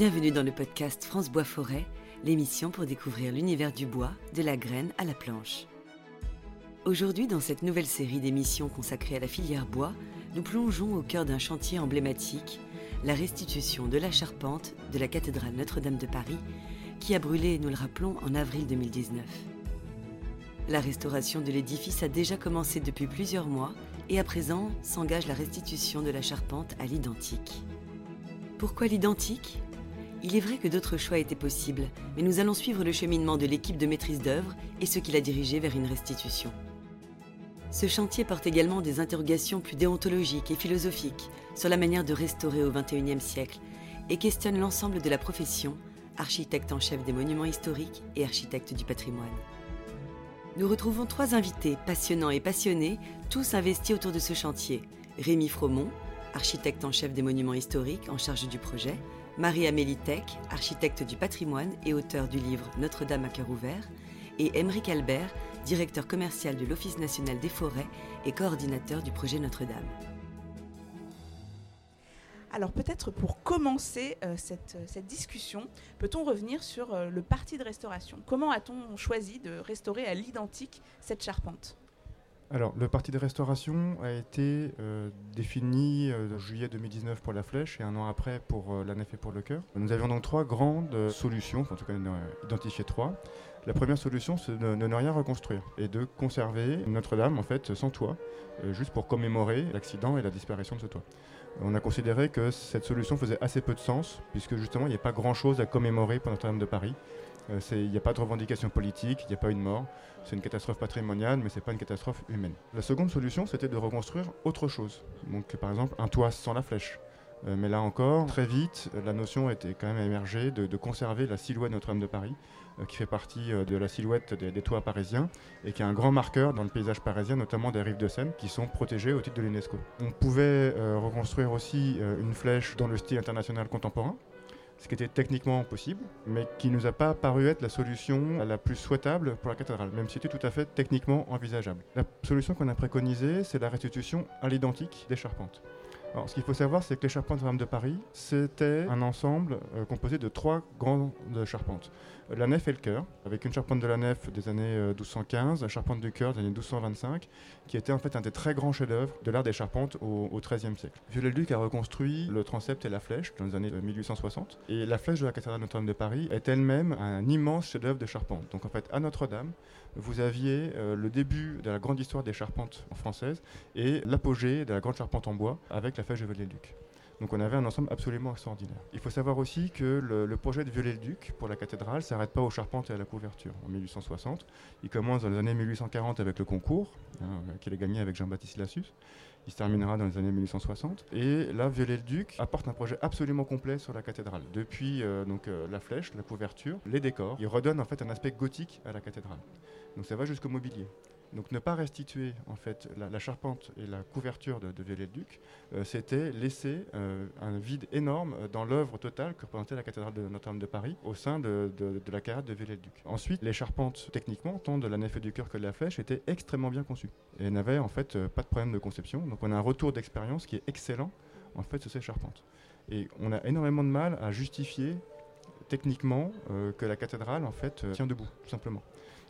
Bienvenue dans le podcast France Bois Forêt, l'émission pour découvrir l'univers du bois, de la graine à la planche. Aujourd'hui, dans cette nouvelle série d'émissions consacrée à la filière bois, nous plongeons au cœur d'un chantier emblématique, la restitution de la charpente de la cathédrale Notre-Dame de Paris, qui a brûlé, nous le rappelons, en avril 2019. La restauration de l'édifice a déjà commencé depuis plusieurs mois et à présent s'engage la restitution de la charpente à l'identique. Pourquoi l'identique? Il est vrai que d'autres choix étaient possibles, mais nous allons suivre le cheminement de l'équipe de maîtrise d'œuvre et ce qui l'a dirigé vers une restitution. Ce chantier porte également des interrogations plus déontologiques et philosophiques sur la manière de restaurer au XXIe siècle et questionne l'ensemble de la profession, architecte en chef des monuments historiques et architecte du patrimoine. Nous retrouvons trois invités passionnants et passionnés, tous investis autour de ce chantier. Rémi Fromont, architecte en chef des monuments historiques en charge du projet, Marie-Amélie Tech, architecte du patrimoine et auteur du livre Notre-Dame à cœur ouvert, et Émeric Albert, directeur commercial de l'Office national des forêts et coordinateur du projet Notre-Dame. Alors peut-être pour commencer euh, cette, cette, discussion, peut-on revenir sur euh, le parti de restauration? Comment a-t-on choisi de restaurer à l'identique cette charpente? Alors, le parti de restauration a été euh, défini en juillet 2019 pour la flèche et un an après pour la nef et pour le cœur. Nous avions donc trois grandes solutions, en tout cas identifié trois. La première solution, c'est de, ne rien reconstruire et de conserver Notre-Dame en fait sans toit, juste pour commémorer l'accident et la disparition de ce toit on a considéré que cette solution faisait assez peu de sens, puisque justement, il n'y a pas grand-chose à commémorer pour Notre-Dame de Paris. Euh, il n'y a pas de revendication politique, il n'y a pas une mort. C'est une catastrophe patrimoniale, mais ce n'est pas une catastrophe humaine. La seconde solution, c'était de reconstruire autre chose. Donc, par exemple, un toit sans la flèche. Euh, mais là encore, très vite, la notion était quand même émergée de, conserver la silhouette Notre-Dame de Paris euh, qui fait partie de la silhouette des, toits parisiens et qui est un grand marqueur dans le paysage parisien, notamment des rives de Seine, qui sont protégées au titre de l'UNESCO. On pouvait reconstruire aussi une flèche dans le style international contemporain, ce qui était techniquement possible, mais qui ne nous a pas paru être la solution la plus souhaitable pour la cathédrale, même si c'était tout à fait techniquement envisageable. La solution qu'on a préconisée, c'est la restitution à l'identique des charpentes. Alors, ce qu'il faut savoir, c'est que les charpentes Notre-Dame de Paris, c'était un ensemble composé de trois grandes charpentes la nef et le chœur, avec une charpente de la nef des années 1215, euh, la charpente du chœur des années 1225, qui était en fait un des très grands chefs-d'œuvre de l'art des charpentes au XIIIe siècle. Viollet-le-Duc a reconstruit le transept et la flèche dans les années 1860, et la flèche de la cathédrale Notre-Dame de Paris est elle-même un immense chef-d'œuvre de charpente. Donc en fait, à Notre-Dame, vous aviez euh, le début de la grande histoire des charpentes françaises et l'apogée de la grande charpente en bois avec la flèche de Viollet-le-Duc. Donc on avait un ensemble absolument extraordinaire. Il faut savoir aussi que le, projet de Viollet-le-Duc pour la cathédrale ne s'arrête pas aux charpentes et à la couverture en 1860. Il commence dans les années 1840 avec le concours, hein, qu'il a gagné avec Jean-Baptiste Lassus. Il se terminera dans les années 1860. Et là, Viollet-le-Duc apporte un projet absolument complet sur la cathédrale. Depuis euh, donc, euh, la flèche, la couverture, les décors. Il redonne en fait un aspect gothique à la cathédrale. Donc ça va jusqu'au mobilier. Donc ne pas restituer en fait la, charpente et la couverture de, de Viollet-le-Duc, euh, c'était laisser euh, un vide énorme dans l'œuvre totale que représentait la cathédrale de Notre-Dame de Paris au sein de, la carrière de Viollet-le-Duc. Ensuite, les charpentes, techniquement, tant de la nef et du cœur que de la flèche, étaient extrêmement bien conçues et n'avaient en fait euh, pas de problème de conception. Donc on a un retour d'expérience qui est excellent en fait sur ces charpentes. Et on a énormément de mal à justifier techniquement que la cathédrale en fait tient debout, tout simplement.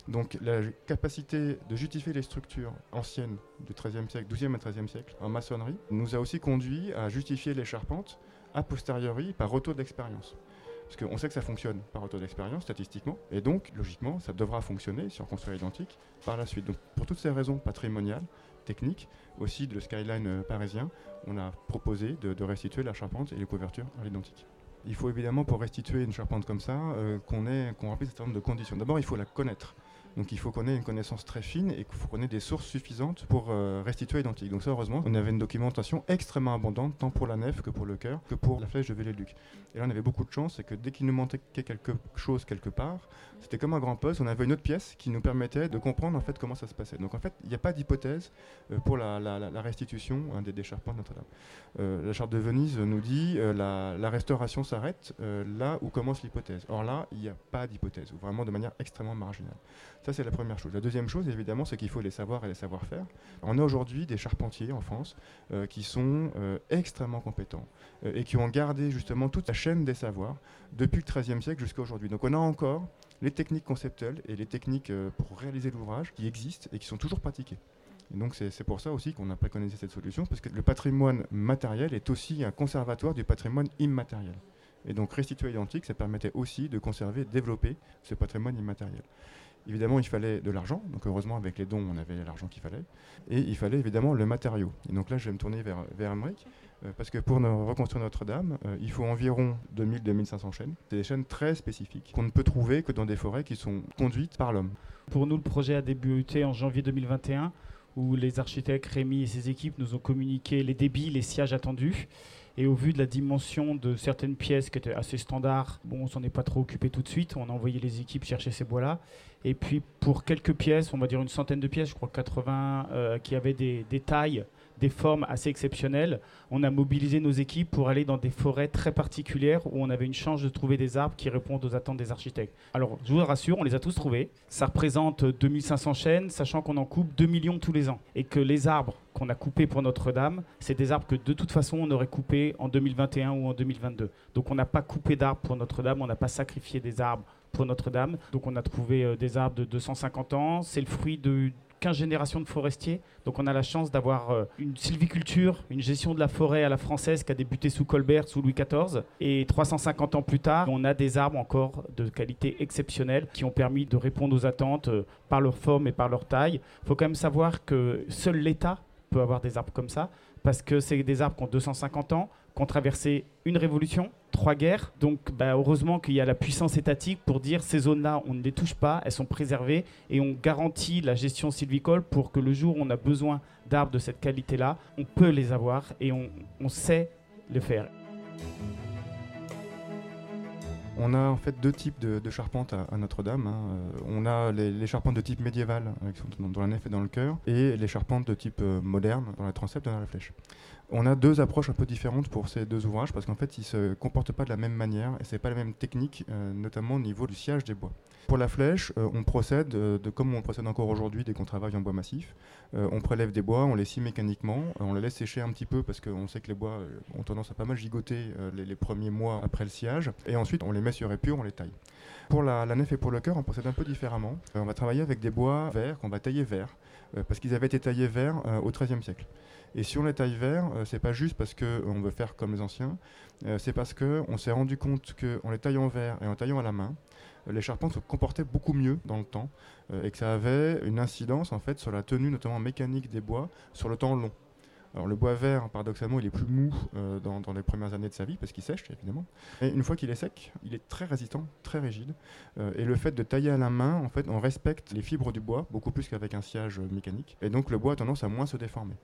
Donc la capacité de justifier les structures anciennes du XIIIe siècle, XIIe et XIIIe siècle en maçonnerie nous a aussi conduit à justifier les charpentes a posteriori par retour d'expérience. Parce qu'on sait que ça fonctionne par retour d'expérience statistiquement, et donc logiquement ça devra fonctionner si on construit identique par la suite. Donc pour toutes ces raisons patrimoniales, techniques, aussi de skyline euh, parisien, on a proposé de, restituer la charpente et les couvertures à l'identique. Il faut évidemment pour restituer une charpente comme ça euh, qu'on qu remplisse un certain nombre de conditions. D'abord il faut la connaître. Donc il faut qu'on ait une connaissance très fine et qu'il faut qu'on ait des sources suffisantes pour euh, restituer identique. Donc ça, heureusement, on avait une documentation extrêmement abondante, tant pour la nef que pour le cœur, que pour la flèche de Viollet-le-Duc. Et là, on avait beaucoup de chance, c'est que dès qu'il nous manquait quelque chose quelque part, c'était comme un grand poste, on avait une autre pièce qui nous permettait de comprendre en fait comment ça se passait. Donc en fait, il n'y a pas d'hypothèse euh, pour la, restitution hein, des, décharpements de Notre-Dame. Euh, la charte de Venise nous dit la, la, restauration s'arrête là où commence l'hypothèse. Or là, il n'y a pas d'hypothèse, vraiment de manière extrêmement marginale. Ça, c'est la première chose. La deuxième chose, évidemment, c'est qu'il faut les savoir et les savoir-faire. On a aujourd'hui des charpentiers en France euh, qui sont euh, extrêmement compétents euh, et qui ont gardé justement toute la chaîne des savoirs depuis le XIIIe siècle jusqu'à aujourd'hui. Donc on a encore les techniques conceptuelles et les techniques pour réaliser l'ouvrage qui existent et qui sont toujours pratiquées. Et donc c'est pour ça aussi qu'on a préconisé cette solution, parce que le patrimoine matériel est aussi un conservatoire du patrimoine immatériel. Et donc restituer identique, ça permettait aussi de conserver, de développer ce patrimoine immatériel. Évidemment, il fallait de l'argent. Donc, heureusement, avec les dons, on avait l'argent qu'il fallait. Et il fallait évidemment le matériau. Et donc là, je vais me tourner vers, vers euh, parce que pour reconstruire Notre-Dame, euh, il faut environ 2000-2500 chaînes. C'est des chaînes très spécifiques qu'on ne peut trouver que dans des forêts qui sont conduites par l'homme. Pour nous, le projet a débuté en janvier 2021, où les architectes Rémi et ses équipes nous ont communiqué les débits, les sièges attendus. Et au vu de la dimension de certaines pièces qui étaient assez standards, bon, on s'en est pas trop occupé tout de suite. On a envoyé les équipes chercher ces bois-là. Et puis pour quelques pièces, on va dire une centaine de pièces, je crois 80, euh, qui avaient des, des tailles des formes assez exceptionnelles. On a mobilisé nos équipes pour aller dans des forêts très particulières où on avait une chance de trouver des arbres qui répondent aux attentes des architectes. Alors, je vous rassure, on les a tous trouvés. Ça représente 2500 chênes, sachant qu'on en coupe 2 millions tous les ans. Et que les arbres qu'on a coupés pour Notre-Dame, c'est des arbres que de toute façon on aurait coupés en 2021 ou en 2022. Donc on n'a pas coupé d'arbres pour Notre-Dame, on n'a pas sacrifié des arbres pour Notre-Dame. Donc on a trouvé euh, des arbres de 250 ans. C'est le fruit de 15 générations de forestiers. Donc on a la chance d'avoir euh, une sylviculture, une gestion de la forêt à la française qui a débuté sous Colbert, sous Louis XIV. Et 350 ans plus tard, on a des arbres encore de qualité exceptionnelle qui ont permis de répondre aux attentes euh, par leur forme et par leur taille. Il faut quand même savoir que seul l'État peut avoir des arbres comme ça parce que c'est des arbres qui ont 250 ans, qui ont traversé une révolution, trois guerres. Donc bah, heureusement qu'il y a la puissance étatique pour dire ces zones-là, on ne les touche pas, elles sont préservées et on garantit la gestion sylvicole pour que le jour où on a besoin d'arbres de cette qualité-là, on peut les avoir et on, sait le faire. On a en fait deux types de, charpentes à, Notre-Dame. Hein. Euh, on a les, charpentes de type médiéval, dans, la nef et dans le cœur, et les charpentes de type euh, moderne, dans la transept et dans la flèche. On a deux approches un peu différentes pour ces deux ouvrages parce qu'en fait, ils ne se comportent pas de la même manière et ce n'est pas la même technique, euh, notamment au niveau du sciage des bois. Pour la flèche, euh, on procède euh, de comme on procède encore aujourd'hui dès qu'on travaille en bois massif. on prélève des bois, on les scie mécaniquement, on les laisse sécher un petit peu parce qu'on sait que les bois ont tendance à pas mal gigoter les, premiers mois après le sciage. Et ensuite, on les met sur épure, on les taille. Pour la, la nef et pour le cœur, on procède un peu différemment. on va travailler avec des bois verts qu'on va tailler verts parce qu'ils avaient été taillés verts au XIIIe siècle. Et si on les taille vert, euh, c'est pas juste parce qu'on veut faire comme les anciens, euh, c'est parce qu'on s'est rendu compte qu'en les taillant vert et en taillant à la main, euh, les charpentes se comportaient beaucoup mieux dans le temps et que ça avait une incidence en fait sur la tenue notamment mécanique des bois sur le temps long. Alors le bois vert, paradoxalement, il est plus mou dans, les premières années de sa vie parce qu'il sèche évidemment. Et une fois qu'il est sec, il est très résistant, très rigide. et le fait de tailler à la main, en fait, on respecte les fibres du bois beaucoup plus qu'avec un sciage mécanique. Et donc le bois a tendance à moins se déformer.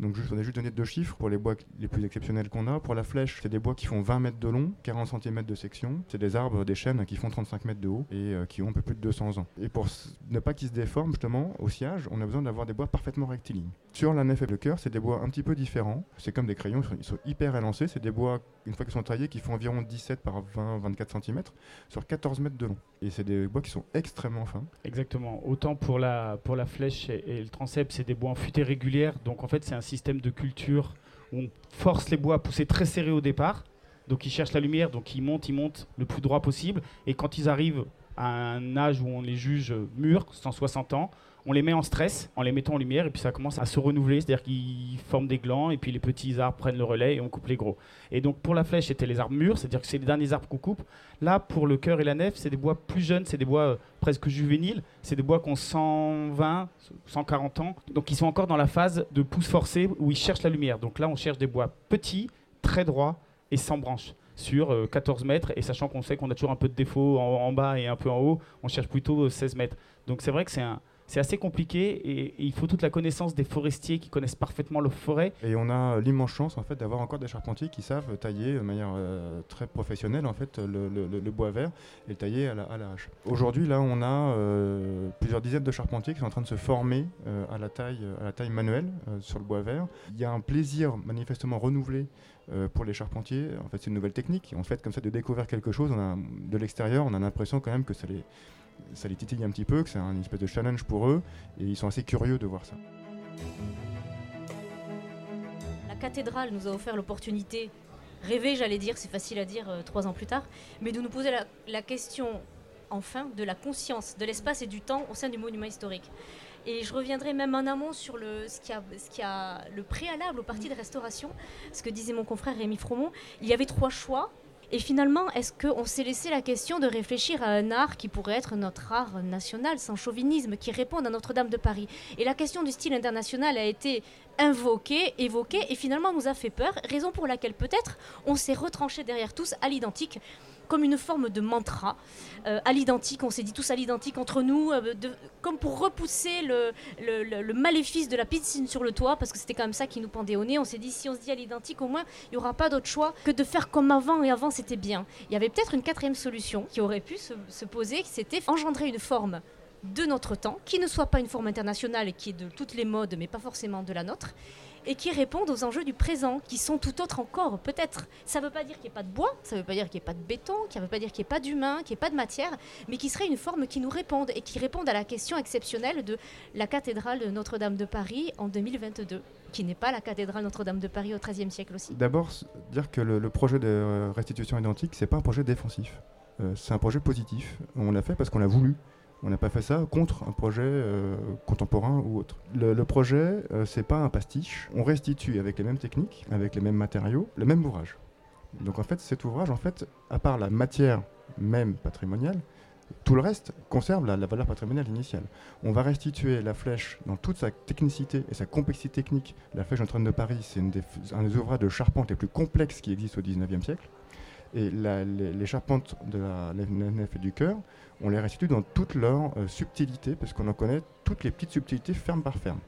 Donc juste, on a juste donné deux chiffres pour les bois les plus exceptionnels qu'on a. Pour la flèche, c'est des bois qui font 20 mètres de long, 40 cm de section. C'est des arbres, des chênes qui font 35 mètres de haut et euh, qui ont un peu plus de 200 ans. Et pour ne pas qu'ils se déforment justement au sciage, on a besoin d'avoir des bois parfaitement rectilignes. Sur la nef et le cœur, c'est des bois un petit peu différents. C'est comme des crayons, ils sont hyper élancés. C'est des bois, une fois qu'ils sont taillés, qui font environ 17 par 20-24 cm sur 14 mètres de long. Et c'est des bois qui sont extrêmement fins. Exactement. Autant pour la, pour la flèche et, le transept, c'est des bois en futée régulière. Donc en fait, c'est un système de culture où on force les bois à pousser très serrés au départ. Donc ils cherchent la lumière, donc ils montent, ils montent le plus droit possible. Et quand ils arrivent à un âge où on les juge mûrs, 160 ans, on les met en stress en les mettant en lumière et puis ça commence à se renouveler, c'est-à-dire qu'ils forment des glands et puis les petits arbres prennent le relais et on coupe les gros. Et donc pour la flèche, c'était les arbres mûrs, c'est-à-dire que c'est les derniers arbres qu'on coupe. Là, pour le cœur et la nef, c'est des bois plus jeunes, c'est des bois euh, presque juvéniles, c'est des bois qui ont 120, 140 ans, donc ils sont encore dans la phase de pousse forcée où ils cherchent la lumière. Donc là, on cherche des bois petits, très droits et sans branches sur 14 euh, mètres et sachant qu'on sait qu'on a toujours un peu de défaut en, bas et un peu en haut, on cherche plutôt 16 euh, mètres. Donc c'est vrai que c'est assez compliqué et, il faut toute la connaissance des forestiers qui connaissent parfaitement leur forêt. Et on a l'immense chance en fait d'avoir encore des charpentiers qui savent tailler de manière euh, très professionnelle en fait le, bois vert et le tailler à la, hache. Aujourd'hui là on a plusieurs dizaines de charpentiers qui sont en train de se former à la taille à la taille manuelle sur le bois vert. Il y a un plaisir manifestement renouvelé pour les charpentiers. En fait c'est une nouvelle technique. En fait comme ça de découvrir quelque chose de l'extérieur on a l'impression quand même que ça les ça les titille un petit peu, que c'est un espèce de challenge pour eux, et ils sont assez curieux de voir ça. La cathédrale nous a offert l'opportunité, rêver j'allais dire, c'est facile à dire euh, trois ans plus tard, mais de nous poser la question enfin de la conscience de l'espace et du temps au sein du monument historique. Et je reviendrai même en amont sur le, ce, qui a, ce qui a le préalable au parti de restauration, ce que disait mon confrère Rémi Fromont. Il y avait trois choix. Et finalement, est-ce qu'on s'est laissé la question de réfléchir à un art qui pourrait être notre art national, sans chauvinisme, qui réponde à Notre-Dame de Paris? Et la question du style international a été invoquée, évoquée, et finalement nous a fait peur, raison pour laquelle peut-être on s'est retranché derrière tous à l'identique comme une forme de mantra euh, à l'identique. On s'est dit tous à l'identique entre nous, euh, comme pour repousser le, le- le- maléfice de la piscine sur le toit, parce que c'était quand même ça qui nous pendait au nez. On s'est dit si on se dit à l'identique, au moins il n'y aura pas d'autre choix que de faire comme avant, et avant c'était bien. Il y avait peut-être une quatrième solution qui aurait pu se, se poser, c'était engendrer une forme de notre temps, qui ne soit pas une forme internationale qui est de toutes les modes, mais pas forcément de la nôtre, et qui répondent aux enjeux du présent, qui sont tout autres encore, peut-être. Ça ne veut pas dire qu'il n'y ait pas de bois, ça ne veut pas dire qu'il n'y ait pas de béton, ça ne veut pas dire qu'il n'y ait pas d'humain, qu'il n'y ait pas de matière, mais qui serait une forme qui nous réponde et qui réponde à la question exceptionnelle de la cathédrale de Notre-Dame de Paris en 2022, qui n'est pas la cathédrale Notre-Dame de Paris au XIIIe siècle aussi. D'abord, dire que le, le projet de euh, restitution identique, c'est pas un projet défensif. Euh, c'est un projet positif. On l'a fait parce qu'on l'a voulu. On n'a pas fait ça contre un projet euh, contemporain ou autre. Le, projet, euh, c'est pas un pastiche. On restitue avec les mêmes techniques, avec les mêmes matériaux, le même ouvrage. Donc en fait, cet ouvrage, en fait, à part la matière même patrimoniale, tout le reste conserve la, valeur patrimoniale initiale. On va restituer la flèche dans toute sa technicité et sa complexité technique. La flèche Notre-Dame de Paris, c'est un des ouvrages de charpente les plus complexes qui existent au 19e siècle. Et les, charpentes de la, nef et du chœur, on les restitue dans toute leur euh, subtilité, parce qu'on en connaît toutes les petites subtilités ferme par ferme.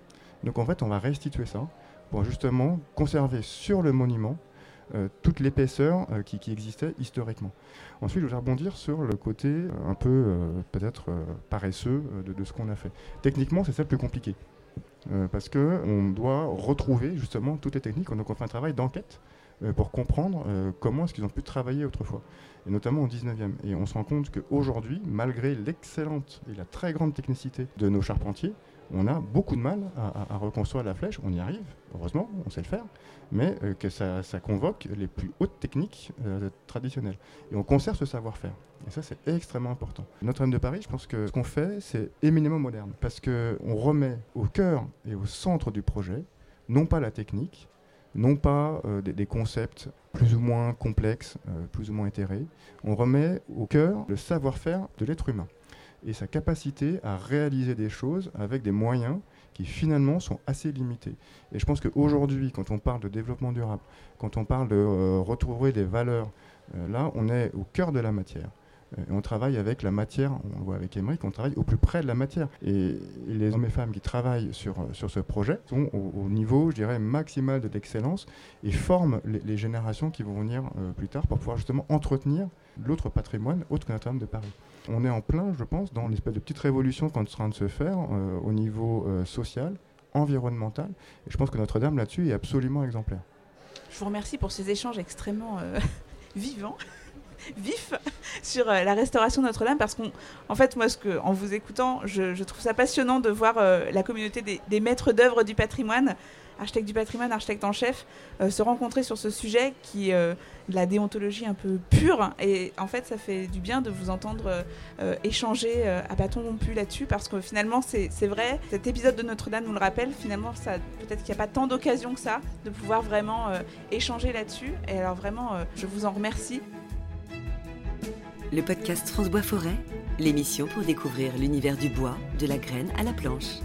Donc en fait, on va restituer ça pour justement conserver sur le monument euh, toute l'épaisseur euh, qui, existait historiquement. Ensuite, je voudrais rebondir sur le côté un peu peut-être paresseux de, ce qu'on a fait. Techniquement, c'est ça le plus compliqué. Parce qu'on doit retrouver justement toutes les techniques. Donc on fait un travail d'enquête pour comprendre euh, comment est-ce qu'ils ont pu travailler autrefois, et notamment au 19e. Et on se rend compte qu'aujourd'hui, malgré l'excellente et la très grande technicité de nos charpentiers, on a beaucoup de mal à, reconstruire la flèche. On y arrive, heureusement, on sait le faire, mais euh, que ça, ça convoque les plus hautes techniques euh, traditionnelles. Et on conserve ce savoir-faire. Et ça, c'est extrêmement important. Notre-Dame de Paris, je pense que ce qu'on fait, c'est éminemment moderne, parce qu'on remet au cœur et au centre du projet, non pas la technique, non pas euh, des, concepts plus ou moins complexes, euh, plus ou moins éthérés, on remet au cœur le savoir-faire de l'être humain et sa capacité à réaliser des choses avec des moyens qui finalement sont assez limités. Et je pense qu'aujourd'hui, quand on parle de développement durable, quand on parle de euh, retrouver des valeurs, là, on est au cœur de la matière. Euh, on travaille avec la matière, on le voit avec Émeric, on travaille au plus près de la matière. Et, les hommes et femmes qui travaillent sur, euh, sur ce projet sont au, au niveau, je dirais, maximal de l'excellence et forment les, générations qui vont venir euh, plus tard pour pouvoir justement entretenir l'autre patrimoine autre que Notre-Dame de Paris. On est en plein, je pense, dans l'espèce de petite révolution qui est en train de se faire au niveau social, environnemental. Et je pense que Notre-Dame là-dessus est absolument exemplaire. Je vous remercie pour ces échanges extrêmement vivants, vifs, sur euh, la restauration de Notre-Dame, parce qu'en en fait, moi, ce que, en vous écoutant, je, trouve ça passionnant de voir euh, la communauté des, maîtres d'œuvre du patrimoine, architectes du patrimoine, architectes en chef, euh, se rencontrer sur ce sujet qui est de la déontologie un peu pure. Et en fait, ça fait du bien de vous entendre échanger à bâton rompu là-dessus, parce que finalement, c'est vrai, cet épisode de Notre-Dame nous le rappelle, finalement, peut-être qu'il n'y a pas tant d'occasions que ça de pouvoir vraiment échanger là-dessus. Et alors vraiment, je vous en remercie. Le podcast France Bois Forêt, l'émission pour découvrir l'univers du bois, de la graine à la planche.